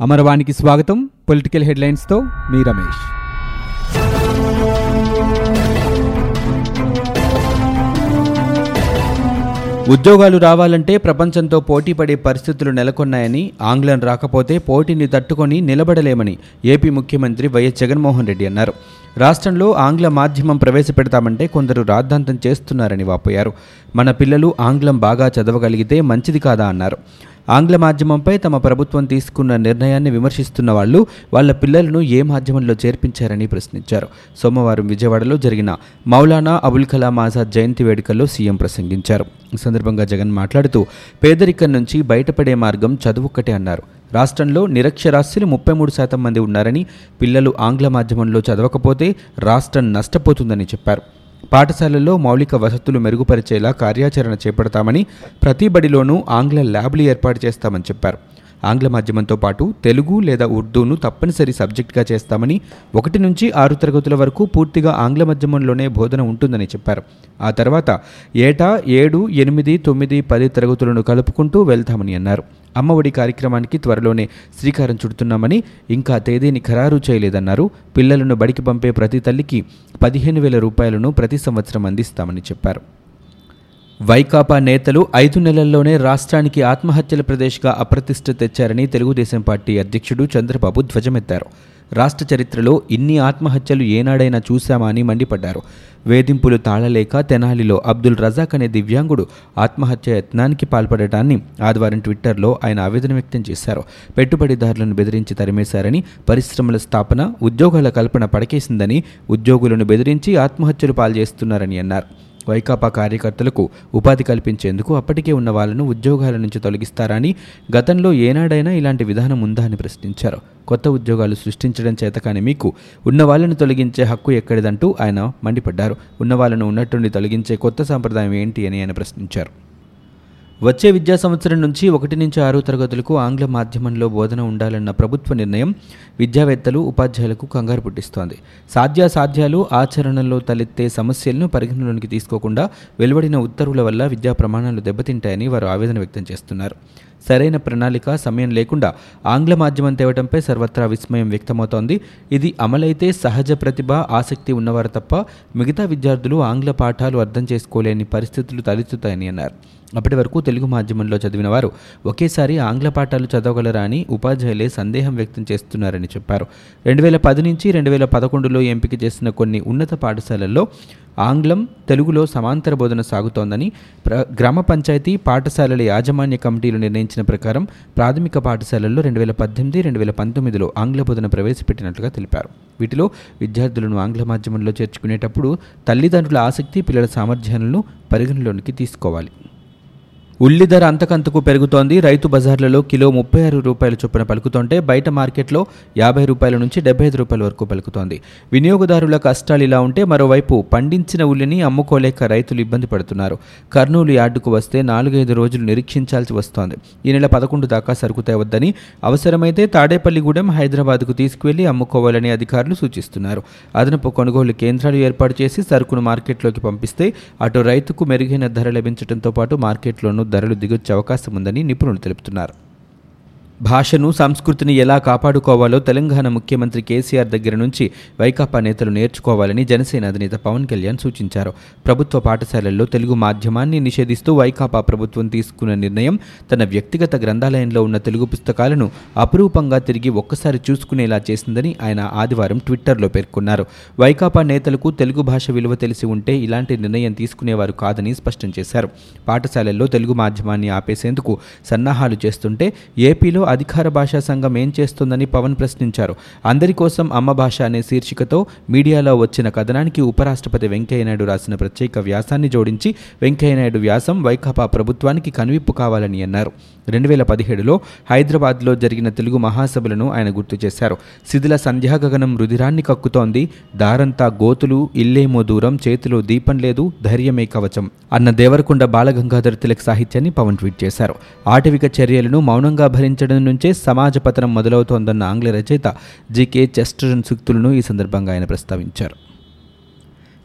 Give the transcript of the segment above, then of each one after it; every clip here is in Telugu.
అమరవాణికి స్వాగతం. పొలిటికల్ హెడ్లైన్స్తో మీ రమేష్. ఉద్యోగాలు రావాలంటే ప్రపంచంతో పోటీ పడే పరిస్థితులు నెలకొన్నాయని ఆంగ్లం రాకపోతే పోటీని తట్టుకొని నిలబడలేమని ఏపీ ముఖ్యమంత్రి వైఎస్ జగన్మోహన్ రెడ్డి అన్నారు. రాష్ట్రంలో ఆంగ్ల మాధ్యమం ప్రవేశపెడతామంటే కొందరు రాద్ధాంతం చేస్తున్నారని వాపోయారు. మన పిల్లలు ఆంగ్లం బాగా చదవగలిగితే మంచిది కాదా అన్నారు. ఆంగ్ల మాధ్యమంపై తమ ప్రభుత్వం తీసుకున్న నిర్ణయాన్ని విమర్శిస్తున్న వాళ్ళు వాళ్ళ పిల్లలను ఏ మాధ్యమంలో చేర్పించారని ప్రశ్నించారు. సోమవారం విజయవాడలో జరిగిన మౌలానా అబుల్ కలాం ఆజాద్ జయంతి వేడుకల్లో సీఎం ప్రసంగించారు. ఈ సందర్భంగా జగన్ మాట్లాడుతూ పేదరికం నుంచి బయటపడే మార్గం చదువుక్కటే అన్నారు. రాష్ట్రంలో నిరక్షరాస్యులు ముప్పై మూడు శాతం మంది ఉన్నారని పిల్లలు ఆంగ్ల మాధ్యమంలో చదవకపోతే రాష్ట్రం నష్టపోతుందని చెప్పారు. పాఠశాలల్లో మౌలిక వసతులు మెరుగుపరిచేలా కార్యాచరణ చేపడతామని ప్రతి బడిలోనూ ఆంగ్ల ల్యాబ్లు ఏర్పాటు చేస్తామని చెప్పారు. ఆంగ్ల మాధ్యమంతో పాటు తెలుగు లేదా ఉర్దూను తప్పనిసరి సబ్జెక్టుగా చేస్తామని ఒకటి నుంచి ఆరు తరగతుల వరకు పూర్తిగా ఆంగ్ల మాధ్యమంలోనే బోధన ఉంటుందని చెప్పారు. ఆ తర్వాత ఏటా ఏడు ఎనిమిది తొమ్మిది పది తరగతులను కలుపుకుంటూ వెళ్తామని అన్నారు. అమ్మఒడి కార్యక్రమానికి త్వరలోనే శ్రీకారం చుడుతున్నామని ఇంకా తేదీని ఖరారు చేయలేదన్నారు. పిల్లలను బడికి పంపే ప్రతి తల్లికి పదిహేను వేల రూపాయలను ప్రతి సంవత్సరం అందిస్తామని చెప్పారు. వైకాపా నేతలు ఐదు నెలల్లోనే రాష్ట్రానికి ఆత్మహత్యల ప్రదేశ్గా అప్రతిష్ట తెచ్చారని తెలుగుదేశం పార్టీ అధ్యక్షుడు చంద్రబాబు ధ్వజమెత్తారు. రాష్ట్ర చరిత్రలో ఇన్ని ఆత్మహత్యలు ఏనాడైనా చూశామా అని మండిపడ్డారు. వేధింపులు తాళలేక తెనాలిలో అబ్దుల్ రజాక్ అనే దివ్యాంగుడు ఆత్మహత్య యత్నానికి పాల్పడటాన్ని ఆదివారం ట్విట్టర్లో ఆయన ఆవేదన వ్యక్తం చేశారు. పెట్టుబడిదారులను బెదిరించి తరిమేశారని పరిశ్రమల స్థాపన ఉద్యోగాల కల్పన పడకేసిందని ఉద్యోగులను బెదిరించి ఆత్మహత్యలు పాల్చేస్తున్నారని అన్నారు. వైకాపా కార్యకర్తలకు ఉపాధి కల్పించేందుకు అప్పటికే ఉన్న వాళ్ళను ఉద్యోగాల నుంచి తొలగిస్తారని గతంలో ఏనాడైనా ఇలాంటి విధానం ఉందా అని ప్రశ్నించారు. కొత్త ఉద్యోగాలు సృష్టించడం చేతకాని మీకు ఉన్న వాళ్ళను తొలగించే హక్కు ఎక్కడిదంటూ ఆయన మండిపడ్డారు. ఉన్న వాళ్ళను ఉన్నట్టుండి తొలగించే కొత్త సాంప్రదాయం ఏంటి అని ఆయన ప్రశ్నించారు. వచ్చే విద్యా సంవత్సరం నుంచి ఒకటి నుంచి ఆరు తరగతులకు ఆంగ్ల మాధ్యమంలో బోధన ఉండాలన్న ప్రభుత్వ నిర్ణయం విద్యావేత్తలు ఉపాధ్యాయులకు కంగారు పుట్టిస్తోంది. సాధ్యాసాధ్యాలు ఆచరణలో తలెత్తే సమస్యలను పరిగణలోనికి తీసుకోకుండా వెలువడిన ఉత్తర్వుల వల్ల విద్యా ప్రమాణాలు దెబ్బతింటాయని వారు ఆవేదన వ్యక్తం చేస్తున్నారు. సరైన ప్రణాళిక సమయం లేకుండా ఆంగ్ల మాధ్యమం తేవడంపై సర్వత్రా విస్మయం వ్యక్తమవుతోంది. ఇది అమలైతే సహజ ప్రతిభ ఆసక్తి ఉన్నవారు తప్ప మిగతా విద్యార్థులు ఆంగ్ల పాఠాలు అర్థం చేసుకోలేని పరిస్థితులు తలెత్తుతాయని అన్నారు. అప్పటి వరకు తెలుగు మాధ్యమంలో చదివిన వారు ఒకేసారి ఆంగ్ల పాఠాలు చదవగలరా అని ఉపాధ్యాయులే సందేహం వ్యక్తం చేస్తున్నారని చెప్పారు. రెండు వేల పది నుంచి రెండు వేల పదకొండులో ఎంపిక చేసిన కొన్ని ఉన్నత పాఠశాలల్లో ఆంగ్లం తెలుగులో సమాంతర బోధన సాగుతోందని ప్ర గ్రామ పంచాయతీ పాఠశాలల యాజమాన్య కమిటీలు నిర్ణయించిన ప్రకారం ప్రాథమిక పాఠశాలల్లో రెండు వేల పద్దెనిమిది రెండు వేల పంతొమ్మిదిలో ఆంగ్ల బోధన ప్రవేశపెట్టినట్లుగా తెలిపారు. వీటిలో విద్యార్థులను ఆంగ్ల మాధ్యమంలో చేర్చుకునేటప్పుడు తల్లిదండ్రుల ఆసక్తి పిల్లల సామర్థ్యాలను పరిగణలోనికి తీసుకోవాలి. ఉల్లి ధర అంతకంతకు పెరుగుతోంది. రైతు బజార్లలో కిలో ముప్పై ఆరు రూపాయల చొప్పున పలుకుతుంటే బయట మార్కెట్లో యాభై రూపాయల నుంచి డెబ్బై ఐదు రూపాయల వరకు పలుకుతోంది. వినియోగదారుల కష్టాలు ఇలా ఉంటే మరోవైపు పండించిన ఉల్లిని అమ్ముకోలేక రైతులు ఇబ్బంది పడుతున్నారు. కర్నూలు యార్డుకు వస్తే నాలుగైదు రోజులు నిరీక్షించాల్సి వస్తోంది. ఈ నెల పదకొండు దాకా సరుకు తేవద్దని అవసరమైతే తాడేపల్లిగూడెం హైదరాబాద్కు తీసుకువెళ్ళి అమ్ముకోవాలని అధికారులు సూచిస్తున్నారు. అదనపు కొనుగోలు కేంద్రాలు ఏర్పాటు చేసి సరుకును మార్కెట్లోకి పంపిస్తే అటు రైతుకు మెరుగైన ధర లభించడంతో పాటు మార్కెట్లోనూ ధరలు దిగొచ్చే అవకాశం ఉందని నిపుణులు తెలుపుతున్నారు భాషను సంస్కృతిని ఎలా కాపాడుకోవాలో తెలంగాణ ముఖ్యమంత్రి కేసీఆర్ దగ్గర నుంచి వైకాపా నేతలు నేర్చుకోవాలని జనసేన అధినేత పవన్ కళ్యాణ్ సూచించారు. ప్రభుత్వ పాఠశాలల్లో తెలుగు మాధ్యమాన్ని నిషేధిస్తూ వైకాపా ప్రభుత్వం తీసుకున్న నిర్ణయం తన వ్యక్తిగత గ్రంథాలయంలో ఉన్న తెలుగు పుస్తకాలను అపురూపంగా తిరిగి ఒక్కసారి చూసుకునేలా చేసిందని ఆయన ఆదివారం ట్విట్టర్లో పేర్కొన్నారు. వైకాపా నేతలకు తెలుగు భాష విలువ తెలిసి ఉంటే ఇలాంటి నిర్ణయం తీసుకునేవారు కాదని స్పష్టం చేశారు. పాఠశాలల్లో తెలుగు మాధ్యమాన్ని ఆపేసేందుకు సన్నాహాలు చేస్తుంటే ఏపీలో అధికార భాషా సంఘం ఏం చేస్తుందని పవన్ ప్రశ్నించారు. అందరి కోసం అమ్మ భాష అనే శీర్షికతో మీడియాలో వచ్చిన కథనానికి ఉపరాష్ట్రపతి వెంకయ్యనాయుడు రాసిన ప్రత్యేక వ్యాసాన్ని జోడించి వెంకయ్యనాయుడు వ్యాసం వైకాపా ప్రభుత్వానికి కనువిప్పు కావాలని అన్నారు. రెండు వేల పదిహేడులో హైదరాబాద్లో జరిగిన తెలుగు మహాసభలను ఆయన గుర్తు చేశారు. శిథిల సంధ్యాగగనం రుధిరాన్ని కక్కుతోంది. దారంతా గోతులు ఇల్లేమో దూరం చేతిలో దీపం లేదు ధైర్యమే కవచం అన్న దేవరకొండ బాలగంగాధర తిలక్ సాహిత్యాన్ని పవన్ ట్వీట్ చేశారు. ఆటవిక చర్యలను మౌనంగా భరించడం నుంచే సమాజ పతనం మొదలవుతోందన్న ఆంగ్ల రచయిత జీకే చెస్టర్న్ సూక్తులను ఈ సందర్భంగా ఆయన ప్రస్తావించారు.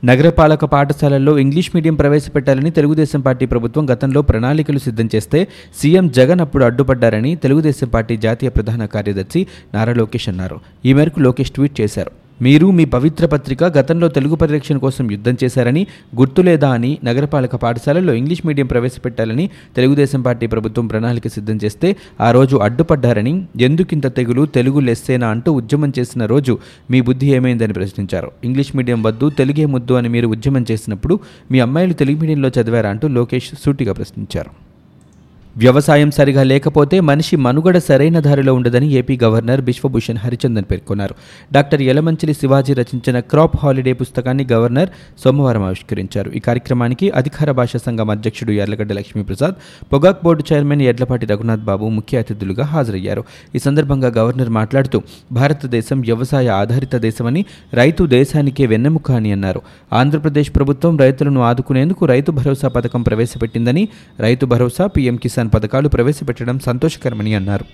నగరపాలక పాఠశాలల్లో ఇంగ్లీష్ మీడియం ప్రవేశపెట్టాలని తెలుగుదేశం పార్టీ ప్రభుత్వం గతంలో ప్రణాళికలు సిద్ధం చేస్తే సీఎం జగన్ అప్పుడు అడ్డుపడ్డారని తెలుగుదేశం పార్టీ జాతీయ ప్రధాన కార్యదర్శి నారా లోకేష్ అన్నారు. ఈ మేరకు లోకేష్ ట్వీట్ చేశారు. మీరు మీ పవిత్ర పత్రిక గతంలో తెలుగు పరిరక్షణ కోసం యుద్ధం చేశారని గుర్తులేదా అని నగరపాలక పాఠశాలల్లో ఇంగ్లీష్ మీడియం ప్రవేశపెట్టాలని తెలుగుదేశం పార్టీ ప్రభుత్వం ప్రణాళిక సిద్ధం చేస్తే ఆ రోజు అడ్డుపడ్డారని ఎందుకింత తెగులు తెలుగు లెస్సేనా అంటూ ఉద్యమం చేసిన రోజు మీ బుద్ధి ఏమైందని ప్రశ్నించారు. ఇంగ్లీష్ మీడియం వద్దు తెలుగే ముద్దు అని మీరు ఉద్యమం చేసినప్పుడు మీ అమ్మాయిలు తెలుగు మీడియంలో చదివారా అంటూ లోకేష్ సూటిగా ప్రశ్నించారు. వ్యవసాయం సరిగా లేకపోతే మనిషి మనుగడ సరైన దారిలో ఉండదని ఏపీ గవర్నర్ బిశ్వభూషణ్ హరిచందన్ పేర్కొన్నారు. డాక్టర్ యలమంచిలి శివాజీ రచించిన క్రాప్ హాలిడే పుస్తకాన్ని గవర్నర్ సోమవారం ఆవిష్కరించారు. ఈ కార్యక్రమానికి అధికార భాషా సంఘం అధ్యక్షుడు యార్లగడ్డ లక్ష్మీప్రసాద్ పొగాక్ బోర్డు చైర్మన్ ఎడ్లపాటి రఘునాథ్ బాబు ముఖ్య అతిథులుగా హాజరయ్యారు. ఈ సందర్భంగా గవర్నర్ మాట్లాడుతూ భారతదేశం వ్యవసాయ ఆధారిత దేశమని రైతు దేశానికే వెన్నెముక అని అన్నారు. ఆంధ్రప్రదేశ్ ప్రభుత్వం రైతులను ఆదుకునేందుకు రైతు భరోసా పథకం ప్రవేశపెట్టిందని రైతు భరోసా పీఎం కిసాన్ పథకాలు ప్రవేశపెట్టడం సంతోషకరమని అన్నారు.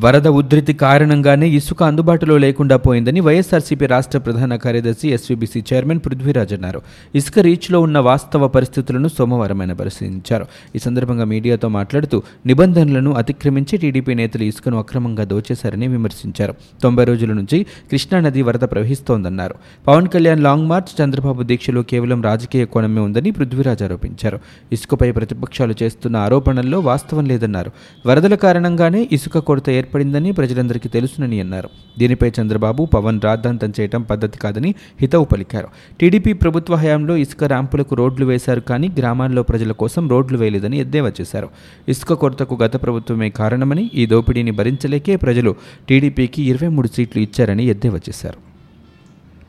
వరద ఉధృతి కారణంగానే ఇసుక అందుబాటులో లేకుండా పోయిందని వైఎస్ఆర్సీపీ రాష్ట్ర ప్రధాన కార్యదర్శి ఎస్వీబీసీ చైర్మన్ పృథ్వీరాజ్ అన్నారు. ఇసుక రీచ్లో ఉన్న వాస్తవ పరిస్థితులను సోమవారం ఆయన పరిశీలించారు. ఈ సందర్భంగా మీడియాతో మాట్లాడుతూ నిబంధనలను అతిక్రమించి టీడీపీ నేతలు ఇసుకను అక్రమంగా దోచేశారని విమర్శించారు. తొంభై రోజుల నుంచి కృష్ణానది వరద ప్రవహిస్తోందన్నారు. పవన్ కళ్యాణ్ లాంగ్ మార్చ్ చంద్రబాబు దీక్షలో కేవలం రాజకీయ కోణమే ఉందని పృథ్వీరాజ్ ఆరోపించారు. ఇసుకపై ప్రతిపక్షాలు చేస్తున్న ఆరోపణల్లో వాస్తవం లేదన్నారు. వరదల కారణంగానే ఇసుక కొరత ఏర్పడిందని ప్రజలందరికీ తెలుసునని అన్నారు. దీనిపై చంద్రబాబు పవన్ రాద్ధాంతం చేయడం పద్ధతి కాదని హితవు పలికారు. టీడీపీ ప్రభుత్వ హయాంలో ఇసుక ర్యాంపులకు రోడ్లు వేశారు కానీ గ్రామాల్లో ప్రజల కోసం రోడ్లు వేయలేదని ఎద్దేవా చేశారు. ఇసుక కొరతకు గత ప్రభుత్వమే కారణమని ఈ దోపిడీని భరించలేకే ప్రజలు టీడీపీకి ఇరవై మూడు సీట్లు ఇచ్చారని ఎద్దేవా చేశారు.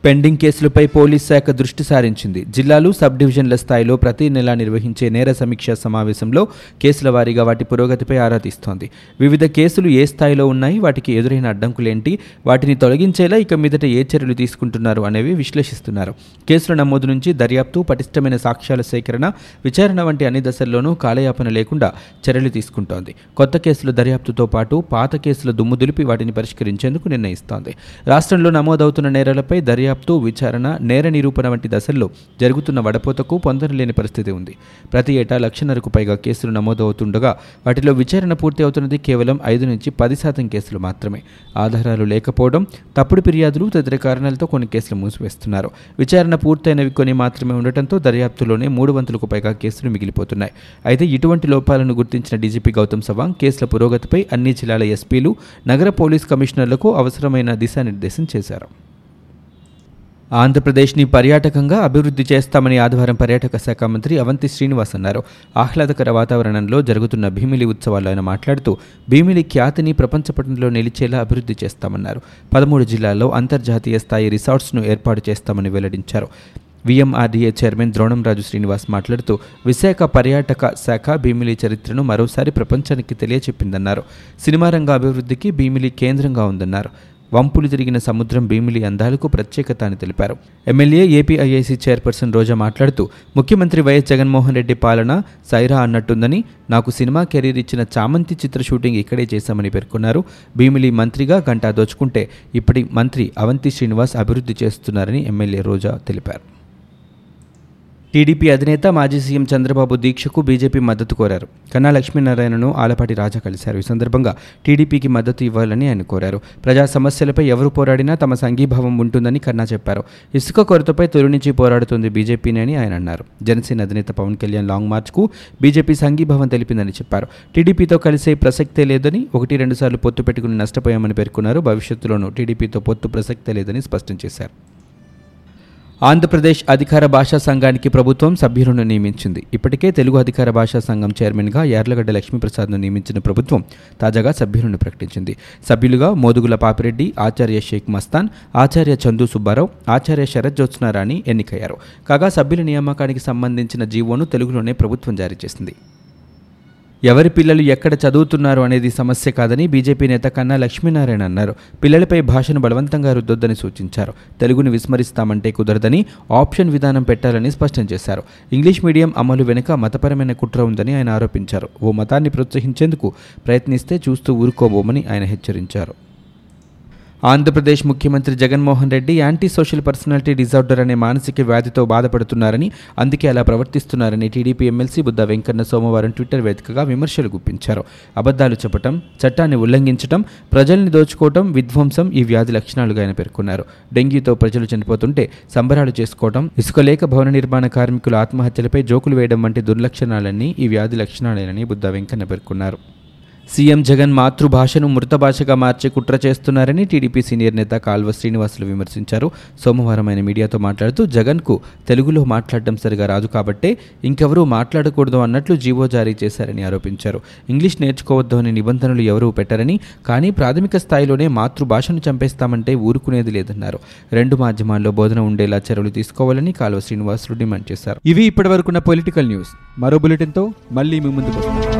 పెండింగ్ కేసులపై పోలీస్ శాఖ దృష్టి సారించింది. జిల్లాలు సబ్ డివిజన్ల స్థాయిలో ప్రతి నెలా నిర్వహించే నేర సమీక్షా సమావేశంలో కేసుల వారీగా వాటి పురోగతిపై ఆరా తీస్తోంది. వివిధ కేసులు ఏ స్థాయిలో ఉన్నాయి వాటికి ఎదురైన అడ్డంకులేంటి వాటిని తొలగించేలా ఇక మీదట ఏ చర్యలు తీసుకుంటున్నారు అనేవి విశ్లేషిస్తున్నారు. కేసుల నమోదు నుంచి దర్యాప్తు పటిష్టమైన సాక్ష్యాల సేకరణ విచారణ వంటి అన్ని దశల్లోనూ కాలయాపన లేకుండా చర్యలు తీసుకుంటోంది. కొత్త కేసుల దర్యాప్తుతో పాటు పాత కేసుల దుమ్ము దులిపి వాటిని పరిష్కరించేందుకు నిర్ణయిస్తోంది. రాష్ట్రంలో నమోదవుతున్న నేరాలపై దర్యాప్తు విచారణ నేర నిరూపణ వంటి దశల్లో జరుగుతున్న వడపోతకు పొందనలేని పరిస్థితి ఉంది. ప్రతి ఏటా లక్షన్నరకు పైగా కేసులు నమోదవుతుండగా వాటిలో విచారణ పూర్తి అవుతున్నది కేవలం ఐదు నుంచి పది శాతం కేసులు మాత్రమే. ఆధారాలు లేకపోవడం తప్పుడు ఫిర్యాదులు తదితర కారణాలతో కొన్ని కేసులు మూసివేస్తున్నారు. విచారణ పూర్తయినవి కొన్ని మాత్రమే ఉండటంతో దర్యాప్తులోనే మూడు వంతులకు పైగా కేసులు మిగిలిపోతున్నాయి. అయితే ఇటువంటి లోపాలను గుర్తించిన డీజీపీ గౌతమ్ సవాంగ్ కేసుల పురోగతిపై అన్ని జిల్లాల ఎస్పీలు నగర పోలీస్ కమిషనర్లకు అవసరమైన దిశానిర్దేశం చేశారు. ఆంధ్రప్రదేశ్ని పర్యాటకంగా అభివృద్ధి చేస్తామని ఆదివారం పర్యాటక శాఖ మంత్రి అవంతి శ్రీనివాస్ అన్నారు. ఆహ్లాదకర వాతావరణంలో జరుగుతున్న భీమిలి ఉత్సవాల్లో ఆయన మాట్లాడుతూ భీమిలి ఖ్యాతిని ప్రపంచపటంలో నిలిచేలా అభివృద్ధి చేస్తామన్నారు. పదమూడు జిల్లాల్లో అంతర్జాతీయ స్థాయి రిసార్ట్స్ను ఏర్పాటు చేస్తామని వెల్లడించారు. విఎంఆర్డీఏ చైర్మన్ ద్రోణంరాజు శ్రీనివాస్ మాట్లాడుతూ విశాఖ పర్యాటక శాఖ భీమిలి చరిత్రను మరోసారి ప్రపంచానికి తెలియచెప్పిందన్నారు. సినిమా రంగ అభివృద్ధికి భీమిలి కేంద్రంగా ఉందన్నారు. వంపులు తిరిగిన సముద్రం భీమిలి అందాలకు ప్రత్యేకత అని తెలిపారు. ఎమ్మెల్యే ఏపీఐఐసి చైర్పర్సన్ రోజా మాట్లాడుతూ ముఖ్యమంత్రి వైఎస్ జగన్మోహన్ రెడ్డి పాలన సైరా అన్నట్టుందని నాకు సినిమా కెరీర్ ఇచ్చిన చామంతి చిత్ర షూటింగ్ ఇక్కడే చేశామని పేర్కొన్నారు. భీమిలి మంత్రిగా గంటా దోచుకుంటే ఇప్పటి మంత్రి అవంతి శ్రీనివాస్ అభివృద్ధి చేస్తున్నారని ఎమ్మెల్యే రోజా తెలిపారు. టీడీపీ అధినేత మాజీ సీఎం చంద్రబాబు దీక్షకు బీజేపీ మద్దతు కోరారు. కన్నా లక్ష్మీనారాయణను ఆలపాటి రాజా కలిశారు. ఈ సందర్భంగా టీడీపీకి మద్దతు ఇవ్వాలని ఆయన కోరారు. ప్రజా సమస్యలపై ఎవరు పోరాడినా తమ సంఘీభావం ఉంటుందని కన్నా చెప్పారు. ఇసుక కొరతపై తొలి నుంచి పోరాడుతుంది బీజేపీని అని ఆయన అన్నారు. జనసేన అధినేత పవన్ కళ్యాణ్ లాంగ్ మార్చ్కు బీజేపీ సంఘీభావం తెలిపిందని చెప్పారు. టీడీపీతో కలిసే ప్రసక్తే లేదని ఒకటి రెండు సార్లు పొత్తు పెట్టుకుని నష్టపోయామని పేర్కొన్నారు. భవిష్యత్తులోనూ టీడీపీతో పొత్తు ప్రసక్తే లేదని స్పష్టం చేశారు. ఆంధ్రప్రదేశ్ అధికార భాషా సంఘానికి ప్రభుత్వం సభ్యులను నియమించింది. ఇప్పటికే తెలుగు అధికార భాషా సంఘం చైర్మన్గా యార్లగడ్డ లక్ష్మీప్రసాద్ను నియమించిన ప్రభుత్వం తాజాగా సభ్యులను ప్రకటించింది. సభ్యులుగా మోదుగుల పాపిరెడ్డి ఆచార్య షేక్ మస్తాన్ ఆచార్య చందు సుబ్బారావు ఆచార్య శరత్ జ్యోత్స్నారాణి ఎన్నికయ్యారు. కాగా సభ్యుల నియామకానికి సంబంధించిన జీవోను తెలుగులోనే ప్రభుత్వం జారీ చేసింది. ఎవరి పిల్లలు ఎక్కడ చదువుతున్నారు అనేది సమస్య కాదని బీజేపీ నేత కన్నా లక్ష్మీనారాయణ అన్నారు. పిల్లలపై భాషను బలవంతంగా రుద్దొద్దని సూచించారు. తెలుగును విస్మరిస్తామంటే కుదరదని ఆప్షన్ విధానం పెట్టాలని స్పష్టం చేశారు. ఇంగ్లీష్ మీడియం అమలు వెనుక మతపరమైన కుట్ర ఉందని ఆయన ఆరోపించారు. ఓ మతాన్ని ప్రోత్సహించేందుకు ప్రయత్నిస్తే చూస్తూ ఊరుకోబోమని ఆయన హెచ్చరించారు. ఆంధ్రప్రదేశ్ ముఖ్యమంత్రి Jaganmohan Reddy anti social personality disorder అనే మానసిక వ్యాధితో బాధపడుతున్నారని అందుకే అలా ప్రవర్తిస్తున్నారని టీడీపీ ఎమ్మెల్సీ బుద్ధ వెంకన్న సోమవారం ట్విట్టర్ వేదికగా విమర్శలు గుప్పించారు. అబద్ధాలు చెప్పటం చట్టాన్ని ఉల్లంఘించడం ప్రజల్ని దోచుకోవటం విధ్వంసం ఈ వ్యాధి లక్షణాలుగా ఆయన పేర్కొన్నారు. డెంగ్యూతో ప్రజలు చనిపోతుంటే సంబరాలు చేసుకోవటం ఇసుక లేక భవన నిర్మాణ కార్మికుల ఆత్మహత్యలపై జోకులు వేయడం వంటి దుర్లక్షణాలన్నీ ఈ వ్యాధి లక్షణాలేనని బుద్ధ వెంకన్న పేర్కొన్నారు. సీఎం జగన్ మాతృభాషను మృత భాషగా మార్చి కుట్ర చేస్తున్నారని టీడీపీ సీనియర్ నేత కాల్వ శ్రీనివాసులు విమర్శించారు. సోమవారం ఆయన మీడియాతో మాట్లాడుతూ జగన్కు తెలుగులో మాట్లాడడం సరిగా రాదు కాబట్టే ఇంకెవరూ మాట్లాడకూడదు అన్నట్లు జీవో జారీ చేశారని ఆరోపించారు. ఇంగ్లీష్ నేర్చుకోవద్దు అనే నిబంధనలు ఎవరూ పెట్టరని కానీ ప్రాథమిక స్థాయిలోనే మాతృభాషను చంపేస్తామంటే ఊరుకునేది లేదన్నారు. రెండు మాధ్యమాల్లో బోధన ఉండేలా చర్యలు తీసుకోవాలని కాల్వ శ్రీనివాసులు డిమాండ్ చేశారు. ఇవి ఇప్పటివరకున్న పొలిటికల్ న్యూస్. మరో బులెటిన్తో మళ్ళీ మీ ముందుకు వస్తాం.